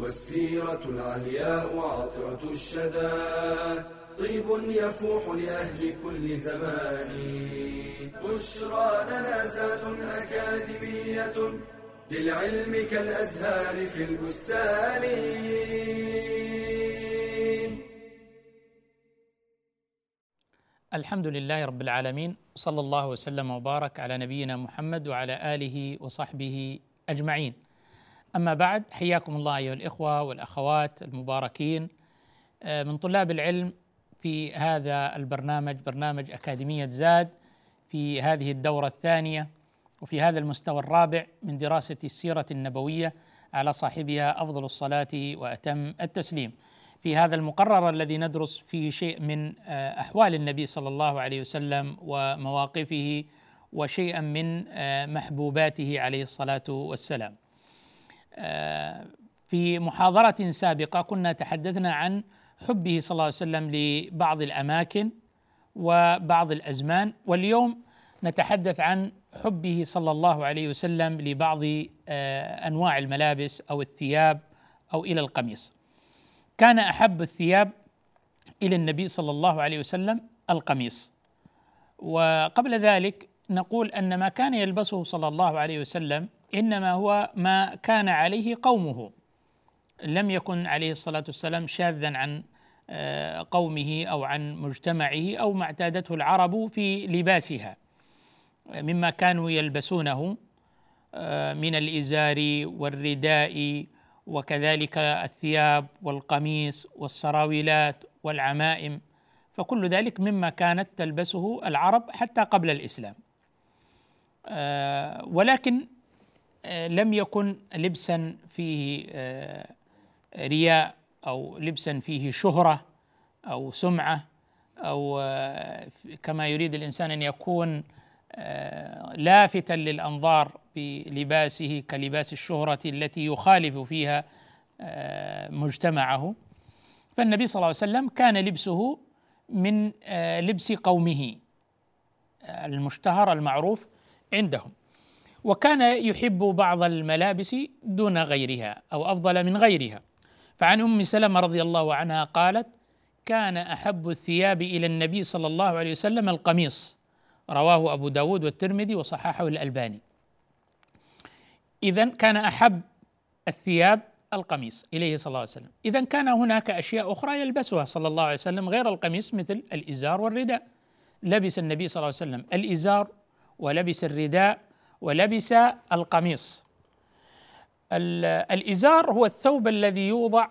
والسيرة العلياء عطرة الشدى. طيب يفوح لأهل كل زمان. بشرى لنا زاد أكاديمية للعلم كالأزهار في البستان. الحمد لله رب العالمين صلى الله وسلم وبارك على نبينا محمد وعلى آله وصحبه أجمعين. أما بعد حياكم الله أيها الإخوة والأخوات المباركين آه، من طلاب العلم في هذا البرنامج برنامج أكاديمية زاد في هذه الدورة الثانية وفي هذا المستوى الرابع من دراسة السيرة النبوية على صاحبها أفضل الصلاة وأتم التسليم. في هذا المقرر الذي ندرس فيه شيء من آه، أحوال النبي صلى الله عليه وسلم ومواقفه وشيئا من آه، محبوباته عليه الصلاة والسلام. آه، في محاضرة سابقة كنا تحدثنا عن حبه صلى الله عليه وسلم لبعض الأماكن وبعض الأزمان واليوم نتحدث عن حبه صلى الله عليه وسلم لبعض أنواع الملابس أو الثياب أو إلى القميص. كان أحب الثياب إلى النبي صلى الله عليه وسلم القميص وقبل ذلك نقول أن ما كان يلبسه صلى الله عليه وسلم إنما هو ما كان عليه قومه. لم يكن عليه الصلاة والسلام شاذا عن آه، قومه أو عن مجتمعه أو ما اعتادته العرب في لباسها. مما كانوا يلبسونه آه، من الإزار والرداء وكذلك الثياب والقميص والسراويلات والعمائم. فكل ذلك مما كانت تلبسه العرب حتى قبل الإسلام. آه، ولكن لم يكن لبسا فيه آه، رياء أو لبسا فيه شهرة أو سمعة أو كما يريد الإنسان أن يكون لافتا للأنظار بلباسه كلباس الشهرة التي يخالف فيها آه، مجتمعه. فالنبي صلى الله عليه وسلم كان لبسه من آه، لبس قومه آه، المشتهر المعروف عندهم. وكان يحب بعض الملابس دون غيرها أو أفضل من غيرها. فعن أم سلمة رضي الله عنها قالت كان أحب الثياب إلى النبي صلى الله عليه وسلم القميص. رواه أبو داود والترمذي وصححه الألباني. إذا كان أحب الثياب القميص إليه صلى الله عليه وسلم. إذا كان هناك أشياء أخرى يلبسها صلى الله عليه وسلم غير القميص مثل الإزار والرداء. لبس النبي صلى الله عليه وسلم الإزار ولبس الرداء ولبس القميص. الإزار هو الثوب الذي يوضع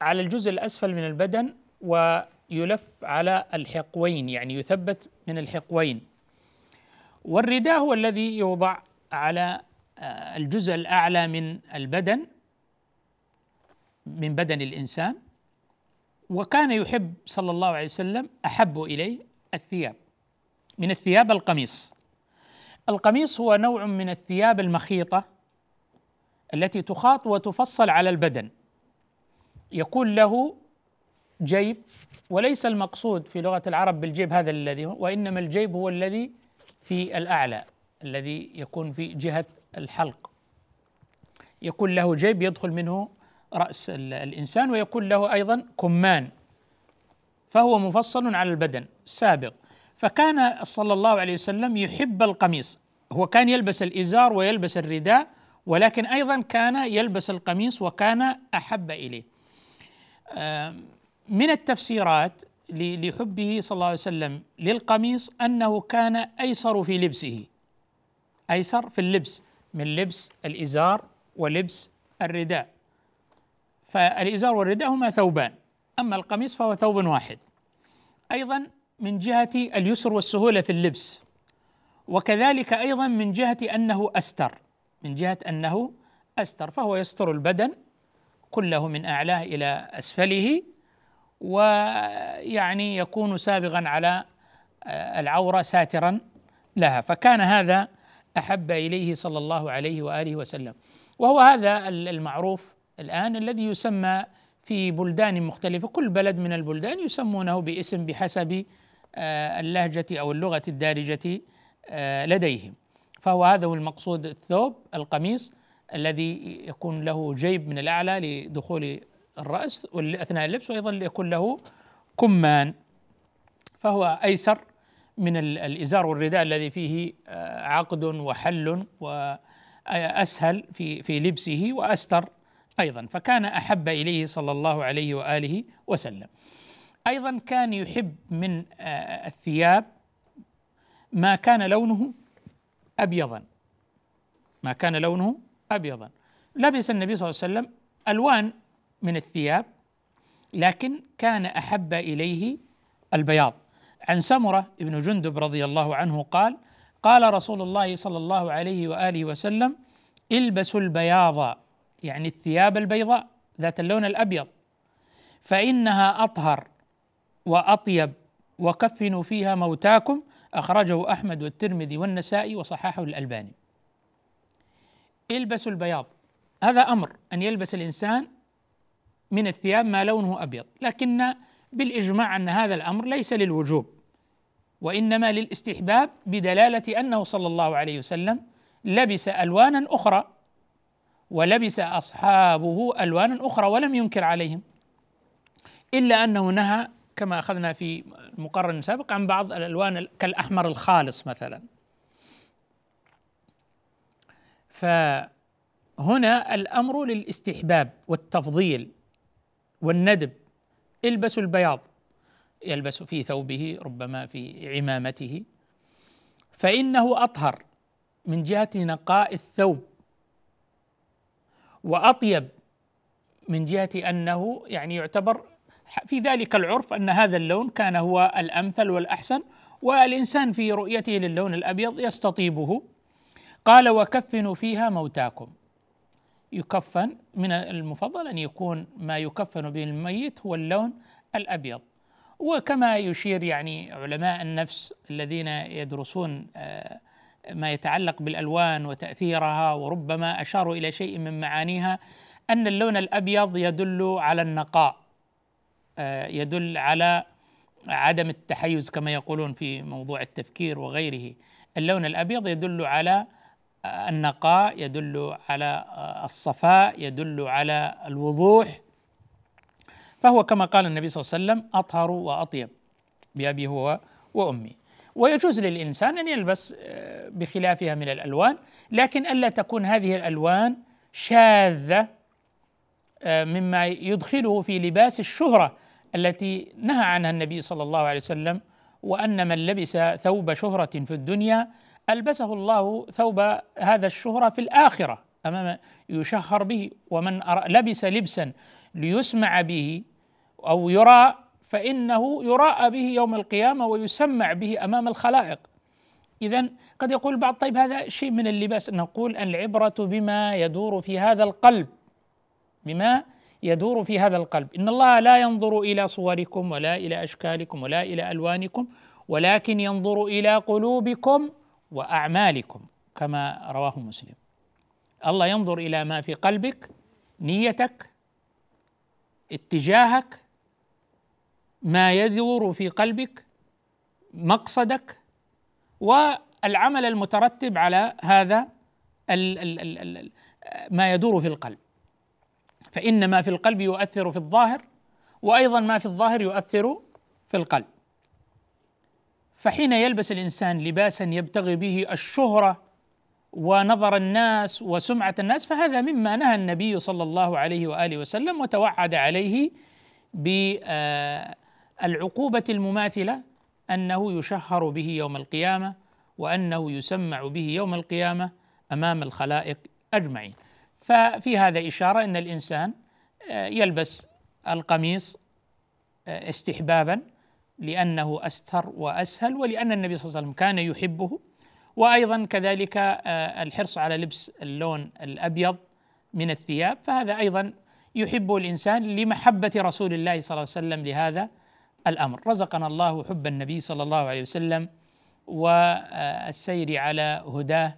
على الجزء الأسفل من البدن ويلف على الحقوين يعني يثبت من الحقوين. والرداء هو الذي يوضع على الجزء الأعلى من البدن من بدن الإنسان. وكان يحب صلى الله عليه وسلم أحب إليه الثياب من الثياب القميص. القميص هو نوع من الثياب المخيطة التي تخاط وتفصل على البدن. يكون له جيب وليس المقصود في لغة العرب بالجيب هذا الذي وإنما الجيب هو الذي في الأعلى الذي يكون في جهة الحلق. يكون له جيب يدخل منه رأس الإنسان ويكون له أيضا كمان فهو مفصل على البدن سابق. فكان صلى الله عليه وسلم يحب القميص. هو كان يلبس الإزار ويلبس الرداء ولكن أيضا كان يلبس القميص وكان أحب إليه. من التفسيرات لحبه صلى الله عليه وسلم للقميص أنه كان أيسر في لبسه. أيسر في اللبس من لبس الإزار ولبس الرداء. فالإزار والرداء هما ثوبان. أما القميص فهو ثوب واحد. أيضا من جهة اليسر والسهولة في اللبس. وكذلك أيضا من جهة أنه أستر. من جهة أنه أستر فهو يستر البدن كله من أعلاه إلى أسفله ويعني يكون سابغا على العورة ساترا لها. فكان هذا أحب إليه صلى الله عليه وآله وسلم. وهو هذا المعروف الآن الذي يسمى في بلدان مختلفة. كل بلد من البلدان يسمونه باسم بحسب آه، اللهجة أو اللغة الدارجة آه، لديهم. فهو هذا هو المقصود الثوب القميص الذي يكون له جيب من الأعلى لدخول الرأس اثناء اللبس وأيضا يكون له كمان. فهو أيسر من الإزار والرداء الذي فيه آه، عقد وحل وأسهل في في لبسه وأستر أيضا. فكان أحب إليه صلى الله عليه وآله وسلم. أيضا كان يحب من آه، الثياب ما كان لونه ابيضا. ما كان لونه ابيضا. لبس النبي صلى الله عليه وسلم ألوان من الثياب لكن كان أحب إليه البياض. عن سمرة بن جندب رضي الله عنه قال قال رسول الله صلى الله عليه وآله وسلم البسوا البياض. يعني الثياب البيضاء ذات اللون الأبيض. فإنها أطهر. وأطيب وكفنوا فيها موتاكم أخرجه أحمد والترمذي والنسائي وصححه الألباني. إلبسوا البياض. هذا أمر أن يلبس الإنسان من الثياب ما لونه أبيض لكن بالإجماع أن هذا الأمر ليس للوجوب وإنما للاستحباب بدلالة أنه صلى الله عليه وسلم لبس ألوانا أخرى ولبس أصحابه ألوانا أخرى ولم ينكر عليهم إلا أنه نهى كما أخذنا في المقرن السابق عن بعض الألوان كالأحمر الخالص مثلا. فهنا الأمر للاستحباب والتفضيل والندب. البسوا البياض. يلبس في ثوبه ربما في عمامته. فإنه أطهر من جهة نقاء الثوب. وأطيب من جهة أنه يعني يعتبر في ذلك العرف أن هذا اللون كان هو الأمثل والأحسن والإنسان في رؤيته للون الأبيض يستطيبه. قال وكفنوا فيها موتاكم. يكفن من المفضل أن يكون ما يكفن به الميت هو اللون الأبيض. وكما يشير يعني علماء النفس الذين يدرسون آه، ما يتعلق بالألوان وتأثيرها وربما أشاروا إلى شيء من معانيها أن اللون الأبيض يدل على النقاء. يدل على عدم التحيز كما يقولون في موضوع التفكير وغيره. اللون الأبيض يدل على النقاء يدل على الصفاء يدل على الوضوح. فهو كما قال النبي صلى الله عليه وسلم أطهر وأطيب بأبي هو وأمي. ويجوز للإنسان أن يلبس آه، بخلافها من الألوان لكن ألا تكون هذه الألوان شاذة آه، مما يدخله في لباس الشهرة. التي نهى عنها النبي صلى الله عليه وسلم وأن من لبس ثوب شهرة في الدنيا ألبسه الله ثوب هذا الشهرة في الآخرة أمام يشهر به ومن لبس لبسا ليسمع به أو يرى فإنه يراءى به يوم القيامة ويسمع به أمام الخلائق. اذا قد يقول البعض طيب هذا شيء من اللباس نقول العبرة بما يدور في هذا القلب بما يدور في هذا القلب. إن الله لا ينظر إلى صوركم ولا إلى أشكالكم ولا إلى ألوانكم ولكن ينظر إلى قلوبكم وأعمالكم كما رواه مسلم. الله ينظر إلى ما في قلبك نيتك اتجاهك ما يدور في قلبك مقصدك والعمل المترتب على هذا ما يدور في القلب. فإن ما في القلب يؤثر في الظاهر وأيضا ما في الظاهر يؤثر في القلب. فحين يلبس الإنسان لباسا يبتغي به الشهرة ونظر الناس وسمعة الناس فهذا مما نهى النبي صلى الله عليه وآله وسلم وتوعد عليه بالعقوبة المماثلة أنه يشهر به يوم القيامة وأنه يسمع به يوم القيامة أمام الخلائق أجمعين. ففي هذا إشارة أن الإنسان يلبس القميص استحبابا لأنه أستر وأسهل ولأن النبي صلى الله عليه وسلم كان يحبه. وأيضا كذلك آه، الحرص على لبس اللون الأبيض من الثياب فهذا أيضا يحبه الإنسان لمحبة رسول الله صلى الله عليه وسلم لهذا الأمر. رزقنا الله حب النبي صلى الله عليه وسلم والسير على هداه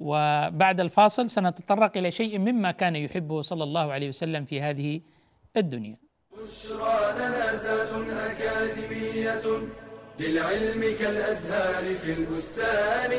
وبعد الفاصل سنتطرق إلى شيء مما كان يحبه صلى الله عليه وسلم في هذه الدنيا. بشرى لنا زاد أكاديمية للعلم كالأزهار في البستان.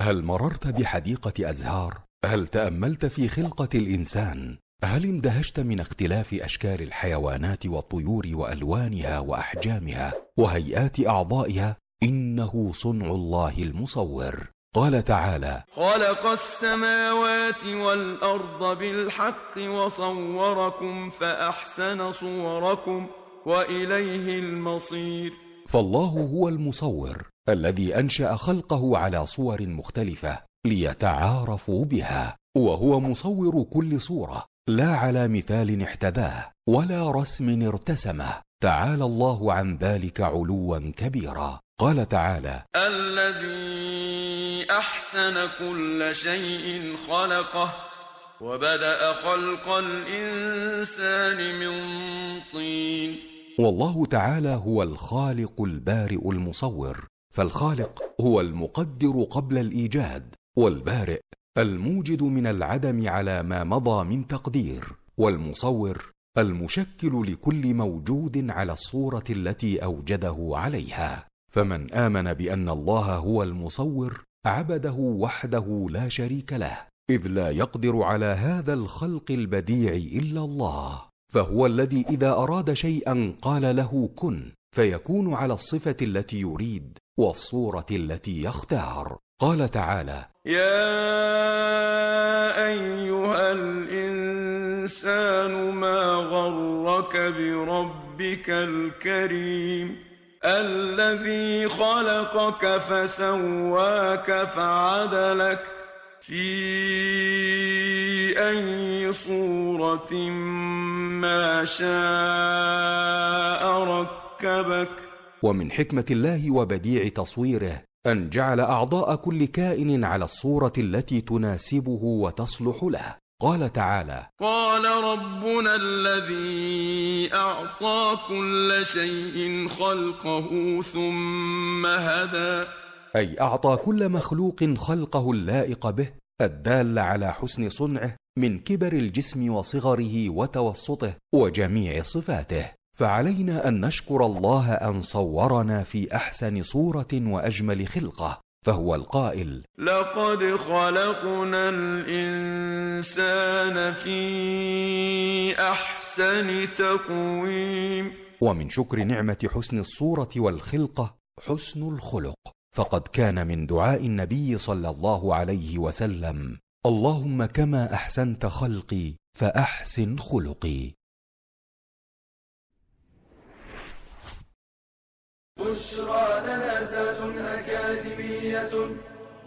هل مررت بحديقة أزهار؟ هل تأملت في خلقة الإنسان؟ هل اندهشت من اختلاف أشكال الحيوانات والطيور وألوانها وأحجامها وهيئات أعضائها؟ إنه صنع الله المصور. قال تعالى خلق السماوات والأرض بالحق وصوركم فأحسن صوركم وإليه المصير. فالله هو المصور الذي أنشأ خلقه على صور مختلفة ليتعارفوا بها وهو مصور كل صورة. لا على مثال احتذاه ولا رسم ارتسمه. تعالى الله عن ذلك علوا كبيرا. قال تعالى الذي أحسن كل شيء خلقه وبدأ خلق الإنسان من طين. والله تعالى هو الخالق البارئ المصور فالخالق هو المقدر قبل الإيجاد والبارئ الموجد من العدم على ما مضى من تقدير والمصور المشكل لكل موجود على الصورة التي أوجده عليها. فمن آمن بأن الله هو المصور عبده وحده لا شريك له إذ لا يقدر على هذا الخلق البديع إلا الله. فهو الذي إذا أراد شيئا قال له كن فيكون على الصفة التي يريد والصورة التي يختار. قال تعالى يا أيها الإنسان ما غرك بربك الكريم الذي خلقك فسواك فعدلك في أي صورة ما شاء ركبك. ومن حكمة الله وبديع تصويره أن جعل أعضاء كل كائن على الصورة التي تناسبه وتصلح له. قال تعالى قال ربنا الذي أعطى كل شيء خلقه ثم هدى. أي أعطى كل مخلوق خلقه اللائق به الدال على حسن صنعه من كبر الجسم وصغره وتوسطه وجميع صفاته. فعلينا أن نشكر الله أن صورنا في أحسن صورة وأجمل خلقة فهو القائل لقد خلقنا الإنسان في أحسن تقويم. ومن شكر نعمة حسن الصورة والخلقة حسن الخلق. فقد كان من دعاء النبي صلى الله عليه وسلم اللهم كما أحسنت خلقي فأحسن خلقي. بشرى لنا زاد أكاديمية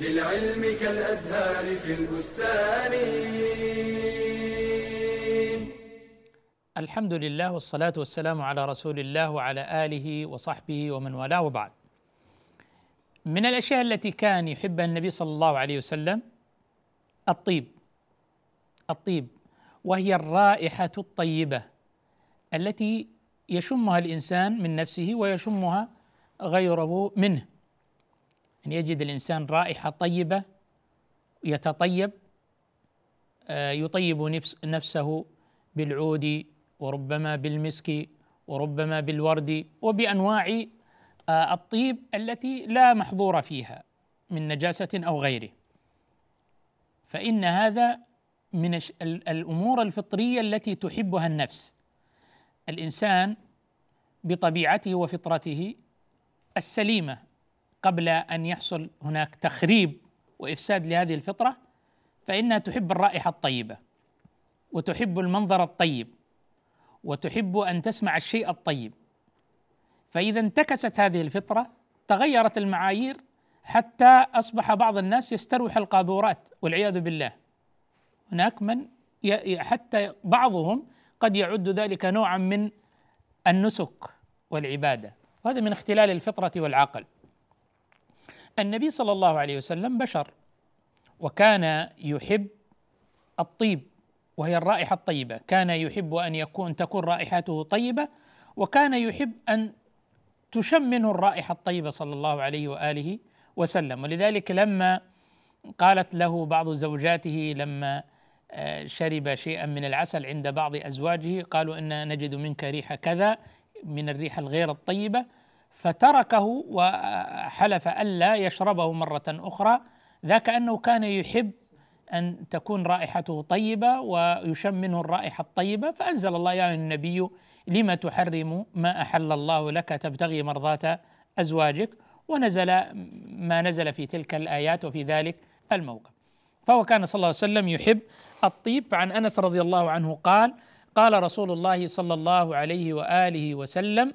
للعلم كالأزهار في البستان الحمد لله والصلاة والسلام على رسول الله وعلى آله وصحبه ومن والاه وبعد. من الأشياء التي كان يحبها النبي صلى الله عليه وسلم الطيب. الطيب وهي الرائحة الطيبة التي يشمها الإنسان من نفسه ويشمها غيره منه. أن يجد الإنسان رائحة طيبة يتطيب آه، يطيب نفس نفسه بالعود وربما بالمسك وربما بالورد وبأنواع آه، الطيب التي لا محظور فيها من نجاسة أو غيره. فإن هذا من الأمور الفطرية التي تحبها النفس. الإنسان بطبيعته وفطرته السليمة قبل أن يحصل هناك تخريب وإفساد لهذه الفطرة فإنها تحب الرائحة الطيبة وتحب المنظر الطيب وتحب أن تسمع الشيء الطيب. فإذا انتكست هذه الفطرة تغيرت المعايير حتى أصبح بعض الناس يستروح القاذورات والعياذ بالله. هناك من حتى بعضهم قد يعد ذلك نوعا من النسك والعبادة. وهذا من اختلال الفطرة والعقل. النبي صلى الله عليه وسلم بشر وكان يحب الطيب وهي الرائحة الطيبة. كان يحب أن يكون تكون رائحته طيبة وكان يحب أن تشم منه الرائحة الطيبة صلى الله عليه وآله وسلم. ولذلك لما قالت له بعض زوجاته لما آه، شرب شيئا من العسل عند بعض أزواجه قالوا إن نجد منك ريح كذا من الريحه الغير الطيبة. فتركه وحلف الا يشربه مرة أخرى ذاك أنه كان يحب أن تكون رائحته طيبة ويشم منه الرائحة الطيبة فأنزل الله يا النبي لما تحرم ما أحل الله لك تبتغي مرضاه أزواجك؟ ونزل ما نزل في تلك الآيات وفي ذلك الموقف. فهو كان صلى الله عليه وسلم يحب الطيب. فعن أنس رضي الله عنه قال قال رسول الله صلى الله عليه وآله وسلم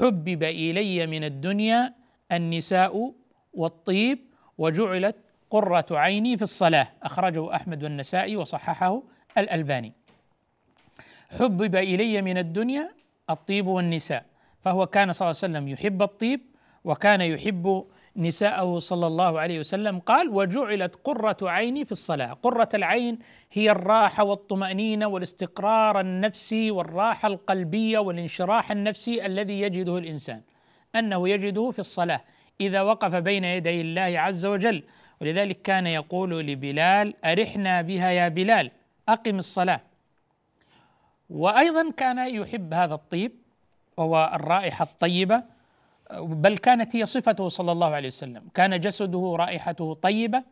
حبب إلي من الدنيا النساء والطيب وجعلت قرة عيني في الصلاة. أخرجه أحمد والنسائي وصححه الألباني. حبب إلي من الدنيا الطيب والنساء. فهو كان صلى الله عليه وسلم يحب الطيب وكان يحب نساءه صلى الله عليه وسلم قال وجعلت قرة عيني في الصلاة. قرة العين هي الراحة والطمأنينة والاستقرار النفسي والراحة القلبية والانشراح النفسي الذي يجده الإنسان أنه يجده في الصلاة إذا وقف بين يدي الله عز وجل. ولذلك كان يقول لبلال أرحنا بها يا بلال أقم الصلاة. وأيضا كان يحب هذا الطيب وهو الرائحة الطيبة بل كانت هي صفته صلى الله عليه وسلم. كان جسده رائحته طيبة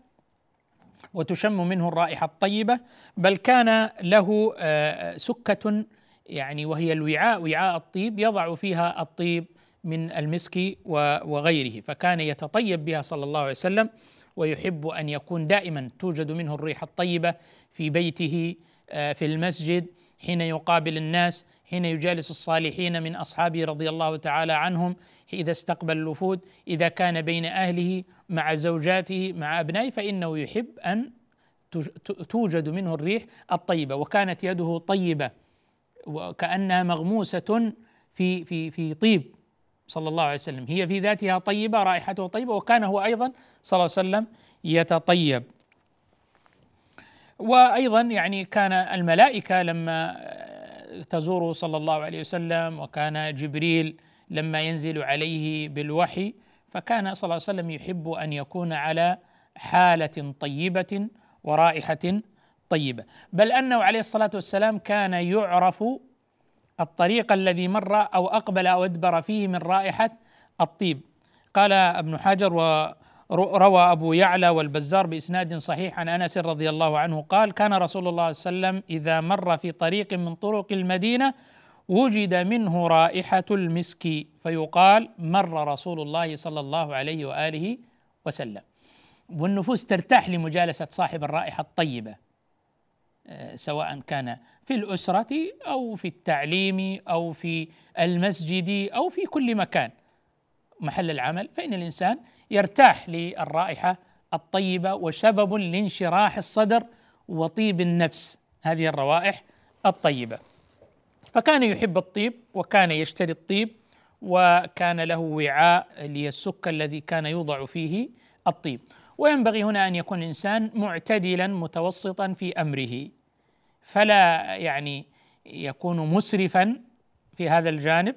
وتشم منه الرائحة الطيبة بل كان له آه، سكة يعني وهي الوعاء وعاء الطيب يضع فيها الطيب من المسك وغيره. فكان يتطيب بها صلى الله عليه وسلم ويحب أن يكون دائما توجد منه الريح الطيبة في بيته آه، في المسجد حين يقابل الناس حين يجالس الصالحين من أصحابه رضي الله تعالى عنهم إذا استقبل الوفود إذا كان بين أهله مع زوجاته مع أبنائه فإنه يحب أن توجد منه الريح الطيبة. وكانت يده طيبة وكأنها مغموسة في في في طيب صلى الله عليه وسلم. هي في ذاتها طيبة رائحته طيبة وكان هو أيضا صلى الله عليه وسلم يتطيب. وأيضا يعني كان الملائكة لما تزوره صلى الله عليه وسلم وكان جبريل لما ينزل عليه بالوحي فكان صلى الله عليه وسلم يحب أن يكون على حالة طيبة ورائحة طيبة. بل أنه عليه الصلاة والسلام كان يعرف الطريق الذي مر أو أقبل أو أدبر فيه من رائحة الطيب. قال ابن حجر وروى أبو يعلى والبزار بإسناد صحيح عن أنس رضي الله عنه قال كان رسول الله صلى الله عليه وسلم إذا مر في طريق من طرق المدينة وجد منه رائحة المسك فيقال مر رسول الله صلى الله عليه وآله وسلم. والنفوس ترتاح لمجالسة صاحب الرائحة الطيبة آه، سواء كان في الأسرة أو في التعليم أو في المسجد أو في كل مكان. محل العمل فإن الإنسان يرتاح للرائحة الطيبة وسبب لانشراح الصدر وطيب النفس. هذه الروائح الطيبة. فكان يحب الطيب وكان يشتري الطيب وكان له وعاء للسك الذي كان يوضع فيه الطيب. وينبغي هنا أن يكون الإنسان معتدلا متوسطا في أمره. فلا يعني يكون مسرفا في هذا الجانب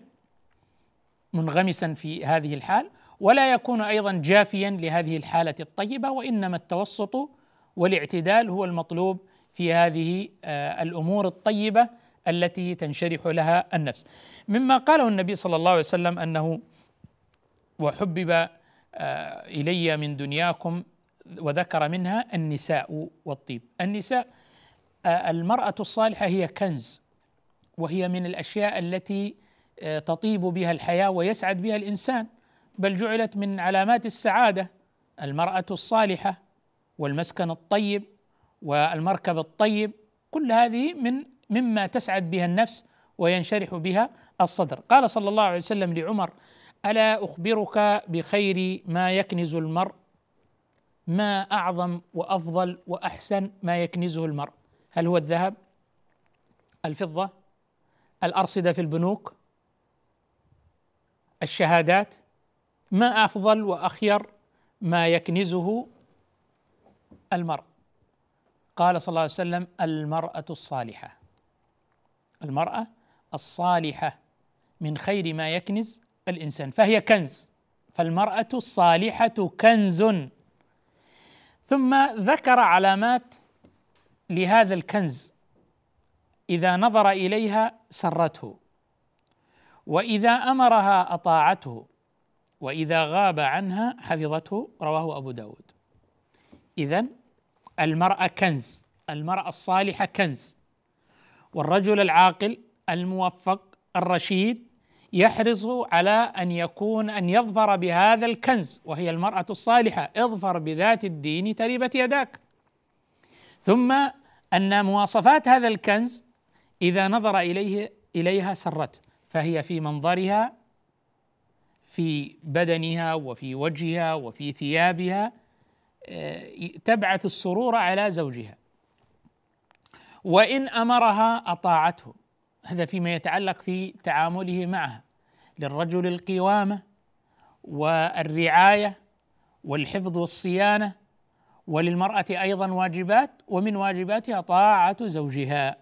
منغمسا في هذه الحال ولا يكون أيضا جافيا لهذه الحالة الطيبة وإنما التوسط والاعتدال هو المطلوب في هذه آه، الأمور الطيبة التي تنشرح لها النفس. مما قاله النبي صلى الله عليه وسلم أنه وحبب آه، إلي من دنياكم وذكر منها النساء والطيب. النساء آه، المرأة الصالحة هي كنز وهي من الأشياء التي آه، تطيب بها الحياة ويسعد بها الإنسان. بل جعلت من علامات السعادة المرأة الصالحة والمسكن الطيب والمركب الطيب. كل هذه من مما تسعد بها النفس وينشرح بها الصدر. قال صلى الله عليه وسلم لعمر ألا أخبرك بخير ما يكنز المرء؟ ما أعظم وأفضل وأحسن ما يكنزه المرء؟ هل هو الذهب؟ الفضة؟ الأرصدة في البنوك؟ الشهادات؟ ما أفضل وأخير ما يكنزه المرء؟ قال صلى الله عليه وسلم المرأة الصالحة. المرأة الصالحة من خير ما يكنز الإنسان فهي كنز فالمرأة الصالحة كنز. ثم ذكر علامات لهذا الكنز إذا نظر إليها سرته وإذا أمرها أطاعته وإذا غاب عنها حفظته رواه أبو داود. إذا المرأة كنز المرأة الصالحة كنز. والرجل العاقل الموفق الرشيد يحرص على أن يكون أن يظفر بهذا الكنز وهي المرأة الصالحة اظفر بذات الدين تربت يداك. ثم أن مواصفات هذا الكنز إذا نظر إليه إليها سرته فهي في منظرها في بدنها وفي وجهها وفي ثيابها آه، تبعث السرور على زوجها. وإن أمرها أطاعته. هذا فيما يتعلق في تعامله معها للرجل القوامة والرعاية والحفظ والصيانة وللمرأة أيضا واجبات ومن واجباتها طاعة زوجها.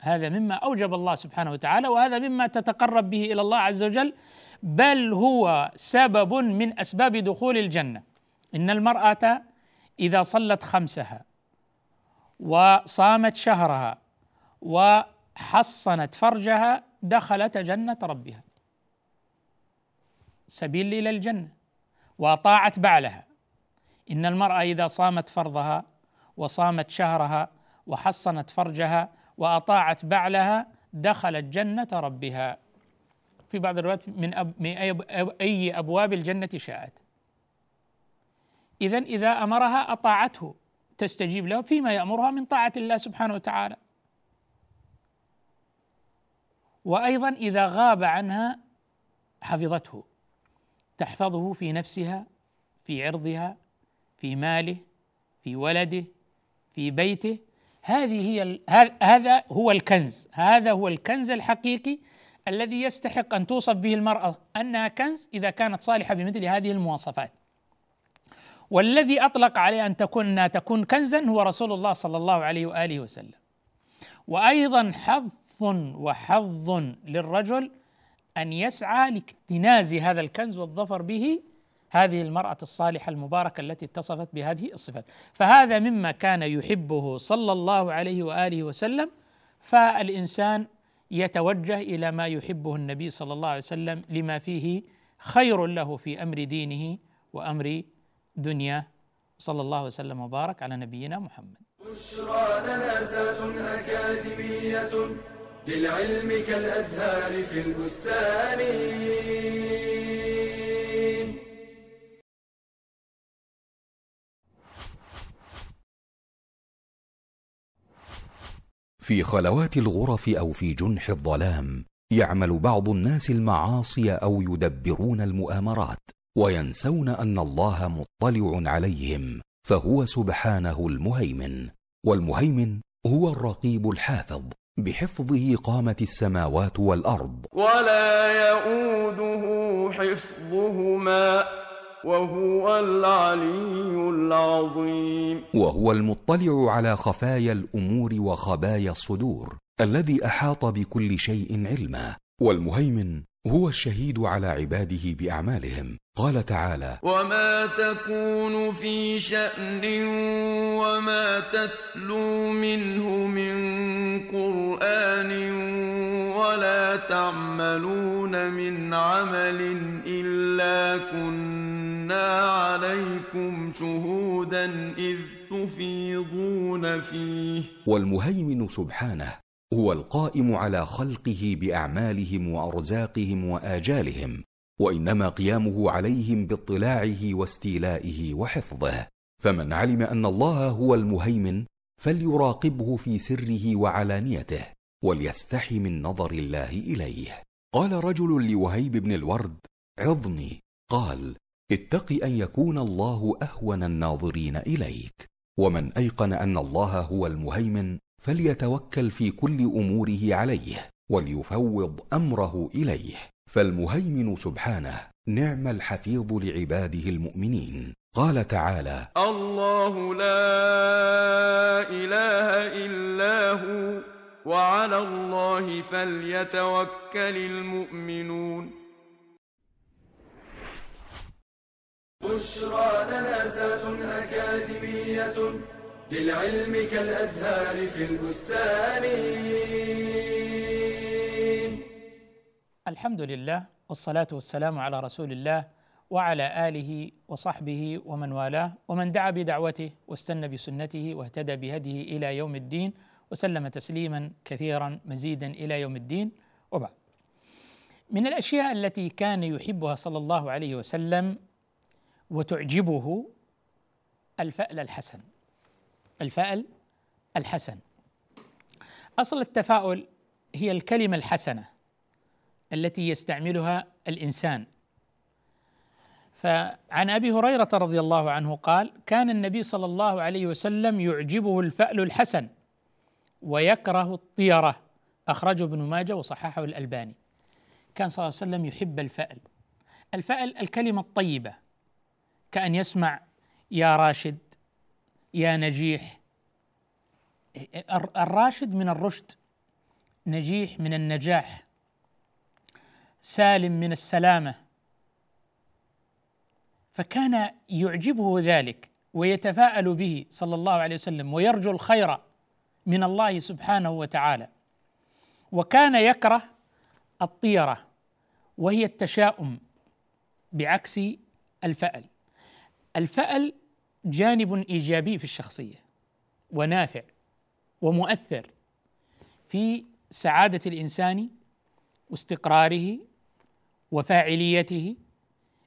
هذا مما أوجب الله سبحانه وتعالى وهذا مما تتقرب به إلى الله عز وجل بل هو سبب من أسباب دخول الجنة. إن المرأة إذا صلت خمسها وصامت شهرها وحصنت فرجها دخلت جنة ربها. سبيل إلى الجنة. وأطاعت بعلها. إن المرأة إذا صامت فرضها وصامت شهرها وحصنت فرجها وأطاعت بعلها دخلت جنة ربها. في بعض الروايات من, أب من اي أبواب الجنة شاءت. اذا إذا أمرها أطاعته. تستجيب له فيما يأمرها من طاعة الله سبحانه وتعالى. وأيضا إذا غاب عنها حفظته تحفظه في نفسها في عرضها في ماله في ولده في بيته. هذه هي هذا هو الكنز. هذا هو الكنز الحقيقي الذي يستحق أن توصف به المرأة أنها كنز إذا كانت صالحة بمثل هذه المواصفات. والذي أطلق عليه أن تكون تكون كنزا هو رسول الله صلى الله عليه وآله وسلم. وأيضا حظ وحظ للرجل أن يسعى لاكتناز هذا الكنز والظفر به هذه المرأة الصالحة المباركة التي اتصفت بهذه الصفات. فهذا مما كان يحبه صلى الله عليه وآله وسلم فالإنسان يتوجه إلى ما يحبه النبي صلى الله عليه وسلم لما فيه خير له في أمر دينه وأمر دنياه صلى الله وسلم وبارك على نبينا محمد. بشرى لنا أكاديمية للعلم كالأزهار في البستان. في خلوات الغرف أو في جنح الظلام يعمل بعض الناس المعاصي أو يدبرون المؤامرات. وينسون أن الله مطلع عليهم فهو سبحانه المهيمن والمهيمن هو الرقيب الحافظ بحفظه قامت السماوات والأرض. ولا يئوده حفظهما وهو العلي العظيم. وهو المطلع على خفايا الأمور وخبايا الصدور الذي أحاط بكل شيء علما والمهيمن هو الشهيد على عباده بأعمالهم. قال تعالى وما تكون في شان وما تتلو منه من قران ولا تعملون من عمل الا كنا عليكم شهودا اذ تفيضون فيه. والمهيمن سبحانه هو القائم على خلقه بأعمالهم وأرزاقهم وآجالهم وإنما قيامه عليهم باطلاعه واستيلائه وحفظه. فمن علم أن الله هو المهيمن فليراقبه في سره وعلانيته وليستحي من نظر الله إليه. قال رجل لوهيب بن الورد عظني. قال اتق أن يكون الله أهون الناظرين إليك. ومن أيقن أن الله هو المهيمن فليتوكل في كل أموره عليه وليفوض أمره إليه. فالمهيمن سبحانه نعم الحفيظ لعباده المؤمنين. قال تعالى الله لا إله إلا هو وعلى الله فليتوكل المؤمنون. بشرى لنا زاد أكاديمية للعلم كالأزهار في البستان. الحمد لله والصلاة والسلام على رسول الله وعلى آله وصحبه ومن والاه ومن دعا بدعوته واستنى بسنته واهتدى بهديه إلى يوم الدين وسلم تسليما كثيرا مزيدا إلى يوم الدين وبعد. من الأشياء التي كان يحبها صلى الله عليه وسلم وتعجبه الفأل الحسن. الفأل الحسن. أصل التفاؤل هي الكلمة الحسنة التي يستعملها الإنسان. فعن أبي هريرة رضي الله عنه قال كان النبي صلى الله عليه وسلم يعجبه الفأل الحسن ويكره الطيرة. أخرجه ابن ماجه وصححه الألباني. كان صلى الله عليه وسلم يحب الفأل. الفأل الكلمة الطيبة كأن يسمع يا راشد يا نجيح. الراشد من الرشد نجيح من النجاح سالم من السلامة. فكان يعجبه ذلك ويتفاءل به صلى الله عليه وسلم ويرجو الخير من الله سبحانه وتعالى. وكان يكره الطيرة وهي التشاؤم بعكس الفأل. الفأل جانب إيجابي في الشخصية ونافع ومؤثر في سعادة الإنسان واستقراره وفاعليته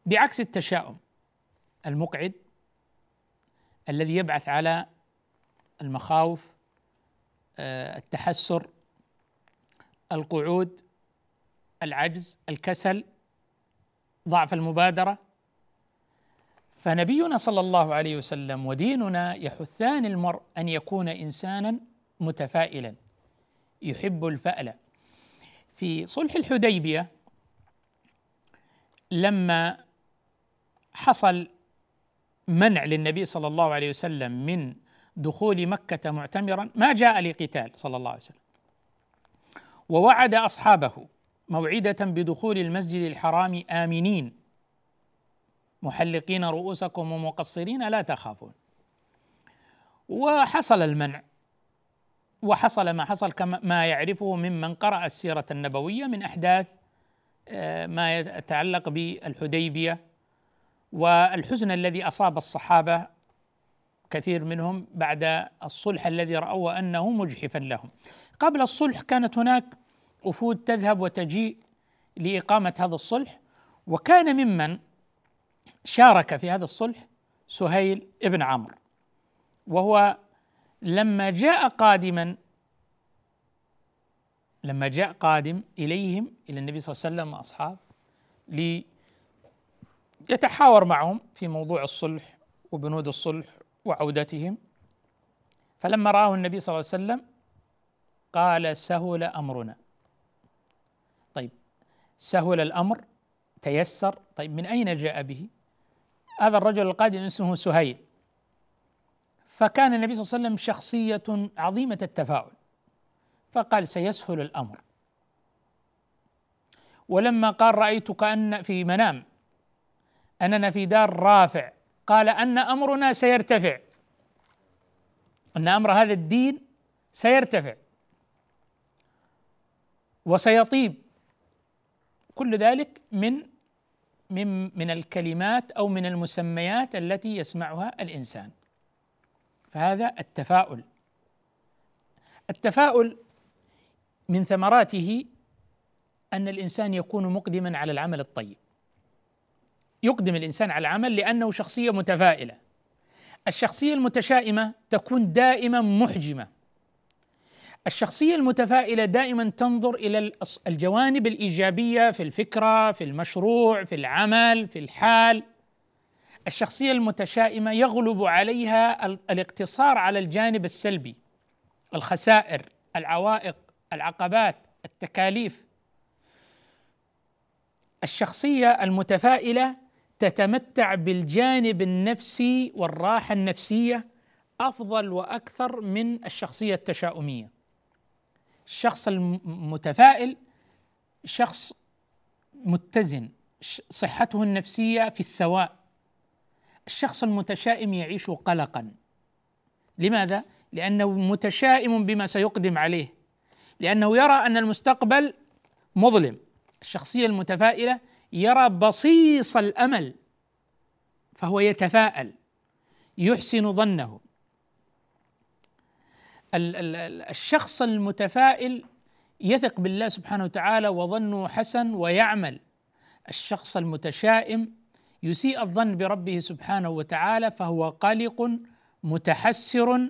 بعكس التشاؤم المقعد الذي يبعث على المخاوف آه، التحسر القعود العجز الكسل ضعف المبادرة. فنبينا صلى الله عليه وسلم وديننا يحثان المرء أن يكون إنسانا متفائلا يحب الفأل. في صلح الحديبية لما حصل منع للنبي صلى الله عليه وسلم من دخول مكة معتمرا ما جاء لقتال صلى الله عليه وسلم. ووعد أصحابه موعدة بدخول المسجد الحرام آمنين. محلقين رؤوسكم ومقصرين لا تخافون وحصل المنع وحصل ما حصل كما ما يعرفه ممن قرأ السيرة النبوية من أحداث آه، ما يتعلق بالحديبية والحزن الذي أصاب الصحابة كثير منهم بعد الصلح الذي راوا أنه مجحفا لهم. قبل الصلح كانت هناك وفود تذهب وتجيء لإقامة هذا الصلح وكان ممن شارك في هذا الصلح سهيل ابن عمرو وهو لما جاء قادما لما جاء قادم إليهم إلى النبي صلى الله عليه وسلم وأصحابه يتحاور معهم في موضوع الصلح وبنود الصلح وعودتهم. فلما رآه النبي صلى الله عليه وسلم قال سهل أمرنا. طيب سهل الأمر تيسر. طيب من أين جاء به؟ هذا الرجل القادم اسمه سهيل. فكان النبي صلى الله عليه وسلم شخصية عظيمة التفاؤل. فقال سيسهل الأمر. ولما قال رأيت كأن في منام أننا في دار رافع. قال أن أمرنا سيرتفع. أن أمر هذا الدين سيرتفع. وسيطيب. كل ذلك من من من الكلمات أو من المسميات التي يسمعها الإنسان. فهذا التفاؤل. التفاؤل من ثمراته أن الإنسان يكون مقدما على العمل الطيب. يقدم الإنسان على العمل لأنه شخصية متفائلة. الشخصية المتشائمة تكون دائما محجمة. الشخصية المتفائلة دائما تنظر إلى الجوانب الإيجابية في الفكرة في المشروع في العمل في الحال. الشخصية المتشائمة يغلب عليها الاقتصار على الجانب السلبي. الخسائر العوائق العقبات التكاليف. الشخصية المتفائلة تتمتع بالجانب النفسي والراحة النفسية أفضل وأكثر من الشخصية التشاؤمية. الشخص المتفائل شخص متزن صحته النفسية في السواء. الشخص المتشائم يعيش قلقا. لماذا؟ لأنه متشائم بما سيقدم عليه. لأنه يرى أن المستقبل مظلم. الشخصية المتفائلة يرى بصيص الأمل فهو يتفاءل يحسن ظنه. الشخص المتفائل يثق بالله سبحانه وتعالى وظنه حسن ويعمل. الشخص المتشائم يسيء الظن بربه سبحانه وتعالى فهو قلق متحسر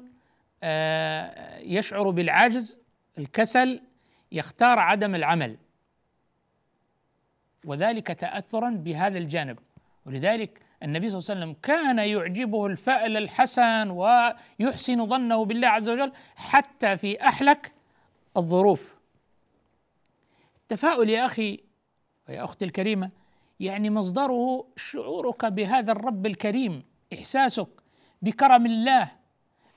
آه، يشعر بالعجز الكسل يختار عدم العمل. وذلك تاثرا بهذا الجانب. ولذلك النبي صلى الله عليه وسلم كان يعجبه الفأل الحسن ويحسن ظنه بالله عز وجل حتى في أحلك الظروف. التفاؤل يا أخي ويا أختي الكريمة يعني مصدره شعورك بهذا الرب الكريم إحساسك بكرم الله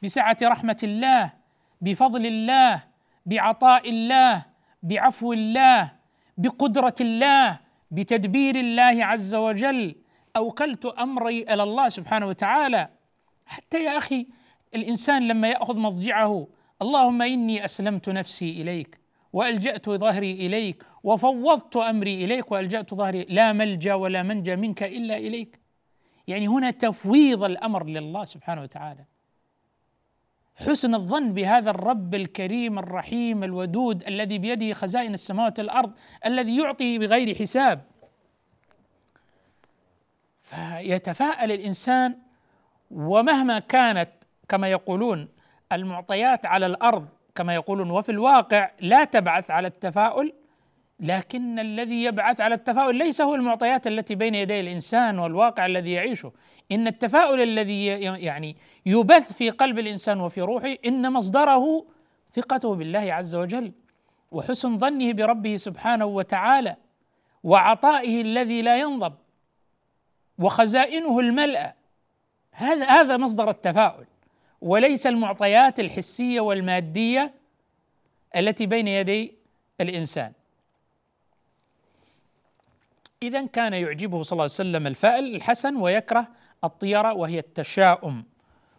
بسعة رحمة الله بفضل الله بعطاء الله بعفو الله بقدرة الله بتدبير الله عز وجل أوكلت أمري إلى الله سبحانه وتعالى. حتى يا أخي الإنسان لما يأخذ مضجعه اللهم إني أسلمت نفسي إليك وألجأت ظهري إليك وفوضت أمري إليك وألجأت ظهري. لا ملجأ ولا منجأ منك إلا إليك. يعني هنا تفويض الأمر لله سبحانه وتعالى. حسن الظن بهذا الرب الكريم الرحيم الودود الذي بيده خزائن السماوات والأرض الذي يعطي بغير حساب. فيتفاءل الإنسان ومهما كانت كما يقولون المعطيات على الأرض كما يقولون وفي الواقع لا تبعث على التفاؤل لكن الذي يبعث على التفاؤل ليس هو المعطيات التي بين يدي الإنسان والواقع الذي يعيشه. إن التفاؤل الذي يعني يبث في قلب الإنسان وفي روحه إن مصدره ثقته بالله عز وجل وحسن ظنه بربه سبحانه وتعالى وعطائه الذي لا ينضب. وخزائنه الملأى هذا هذا مصدر التفاؤل. وليس المعطيات الحسية والمادية التي بين يدي الإنسان. اذا كان يعجبه صلى الله عليه وسلم الفأل الحسن ويكره الطيرة وهي التشاؤم.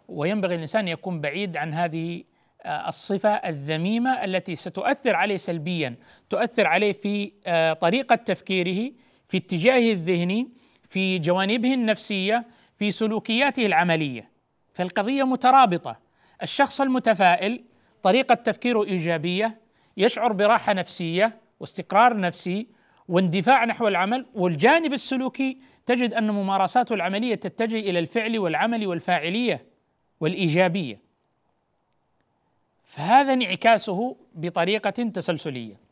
وينبغي الإنسان أن يكون بعيد عن هذه آه، الصفة الذميمة التي ستؤثر عليه سلبيا تؤثر عليه في آه، طريقة تفكيره في اتجاهه الذهني في جوانبه النفسية في سلوكياته العملية. فالقضية مترابطة. الشخص المتفائل طريقة تفكيره إيجابية يشعر براحة نفسية واستقرار نفسي واندفاع نحو العمل والجانب السلوكي تجد أن ممارساته العملية تتجه إلى الفعل والعمل والفاعلية والإيجابية. فهذا انعكاسه بطريقة تسلسلية.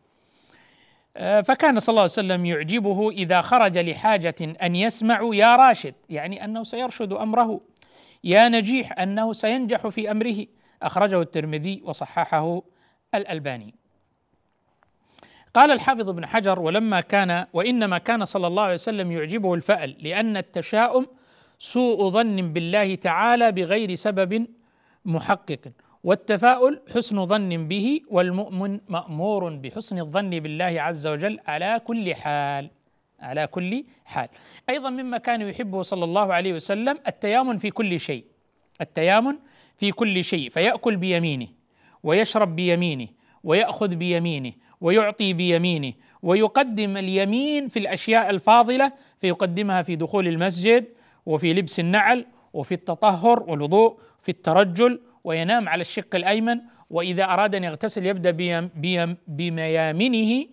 فكان صلى الله عليه وسلم يعجبه إذا خرج لحاجة أن يسمع يا راشد يعني أنه سيرشد أمره. يا نجيح أنه سينجح في أمره. أخرجه الترمذي وصححه الألباني. قال الحافظ ابن حجر ولما كان وإنما كان صلى الله عليه وسلم يعجبه الفأل لأن التشاؤم سوء ظن بالله تعالى بغير سبب محقق. والتفاؤل حسن ظن به والمؤمن مأمور بحسن الظن بالله عز وجل على كل حال على كل حال. أيضا مما كان يحبه صلى الله عليه وسلم التيامن في كل شيء التيامن في كل شيء فيأكل بيمينه ويشرب بيمينه ويأخذ بيمينه ويعطي بيمينه ويقدم اليمين في الأشياء الفاضلة فيقدمها في دخول المسجد وفي لبس النعل وفي التطهر والوضوء في الترجل وينام على الشق الأيمن وإذا أراد أن يغتسل يبدأ بميامنه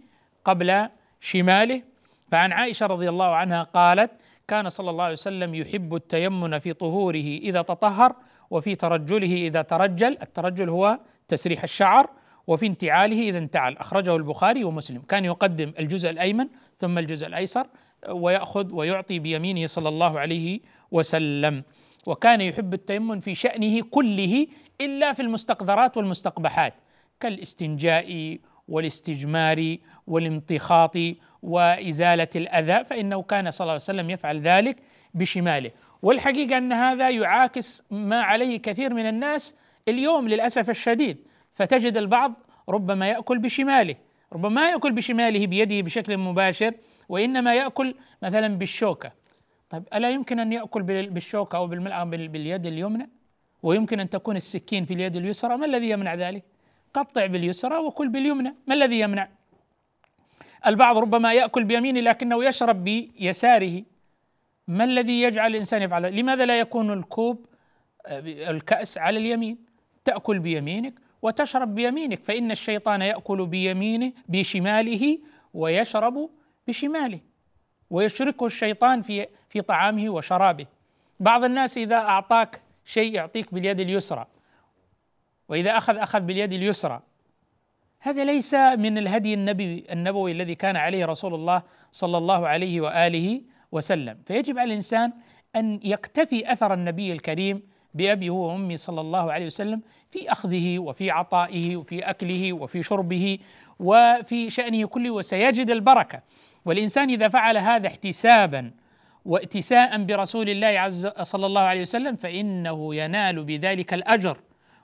قبل شماله. فعن عائشة رضي الله عنها قالت كان صلى الله عليه وسلم يحب التيمن في طهوره إذا تطهر وفي ترجله إذا ترجل. الترجل هو تسريح الشعر وفي انتعاله إذا انتعل. أخرجه البخاري ومسلم. كان يقدم الجزء الأيمن ثم الجزء الأيسر ويأخذ ويعطي بيمينه صلى الله عليه وسلم. وكان يحب التيمم في شأنه كله إلا في المستقذرات والمستقبحات كالاستنجاء والاستجمار والامتخاط وإزالة الأذى فإنه كان صلى الله عليه وسلم يفعل ذلك بشماله. والحقيقة أن هذا يعاكس ما عليه كثير من الناس اليوم للأسف الشديد فتجد البعض ربما يأكل بشماله ربما يأكل بشماله بيده بشكل مباشر وإنما يأكل مثلا بالشوكة. طيب ألا يمكن أن يأكل بالشوكه أو بالملعقة باليد اليمنى؟ ويمكن أن تكون السكين في اليد اليسرى ما الذي يمنع ذلك؟ قطع باليسرى وكل باليمنى ما الذي يمنع؟ البعض ربما يأكل بيمينه لكنه يشرب بيساره. ما الذي يجعل الإنسان يفعل لماذا لا يكون الكوب آه، الكأس على اليمين؟ تأكل بيمينك وتشرب بيمينك فإن الشيطان يأكل بيمينه بشماله ويشرب بشماله. ويشركه الشيطان في في طعامه وشرابه. بعض الناس إذا أعطاك شيء يعطيك باليد اليسرى وإذا أخذ أخذ باليد اليسرى. هذا ليس من الهدي النبي النبوي الذي كان عليه رسول الله صلى الله عليه وآله وسلم. فيجب على الإنسان أن يقتفي أثر النبي الكريم بأبي هو وأمي صلى الله عليه وسلم في أخذه وفي عطائه وفي أكله وفي شربه وفي شأنه كله وسيجد البركة. والإنسان إذا فعل هذا احتسابا واتساء برسول الله عز صلى الله عليه وسلم فإنه ينال بذلك الأجر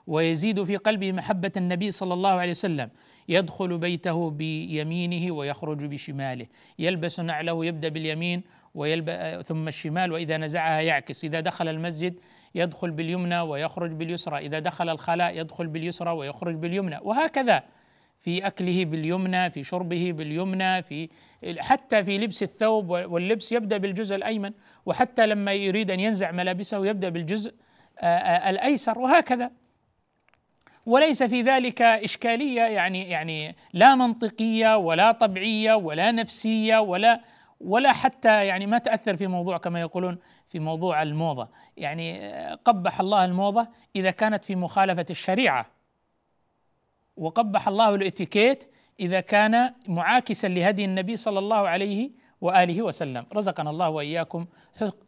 ويزيد في قلبه محبة النبي صلى الله عليه وسلم. يدخل بيته بيمينه ويخرج بشماله. يلبس نعله يبدأ باليمين ويلبس ثم الشمال وإذا نزعها يعكس. إذا دخل المسجد يدخل باليمنى ويخرج باليسرى. إذا دخل الخلاء يدخل باليسرى ويخرج باليمنى. وهكذا. في أكله باليمنى في شربه باليمنى في حتى في لبس الثوب واللبس يبدأ بالجزء الأيمن وحتى لما يريد أن ينزع ملابسه يبدأ بالجزء الأيسر وهكذا. وليس في ذلك إشكالية يعني يعني لا منطقية ولا طبيعية ولا نفسية ولا ولا حتى يعني ما تأثر في موضوع كما يقولون في موضوع الموضة. يعني قبح الله الموضة إذا كانت في مخالفة الشريعة. وقبح الله الاتيكيت إذا كان معاكسا لهدي النبي صلى الله عليه وآله وسلم. رزقنا الله وإياكم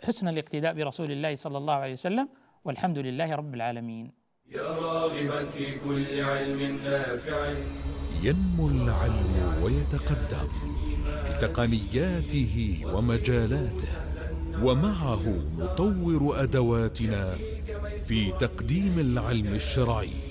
حسن الاقتداء برسول الله صلى الله عليه وسلم والحمد لله رب العالمين. يا راغبا في كل علم نافع. ينمو العلم ويتقدم بتقنياته ومجالاته ومعه نطور أدواتنا في تقديم العلم الشرعي.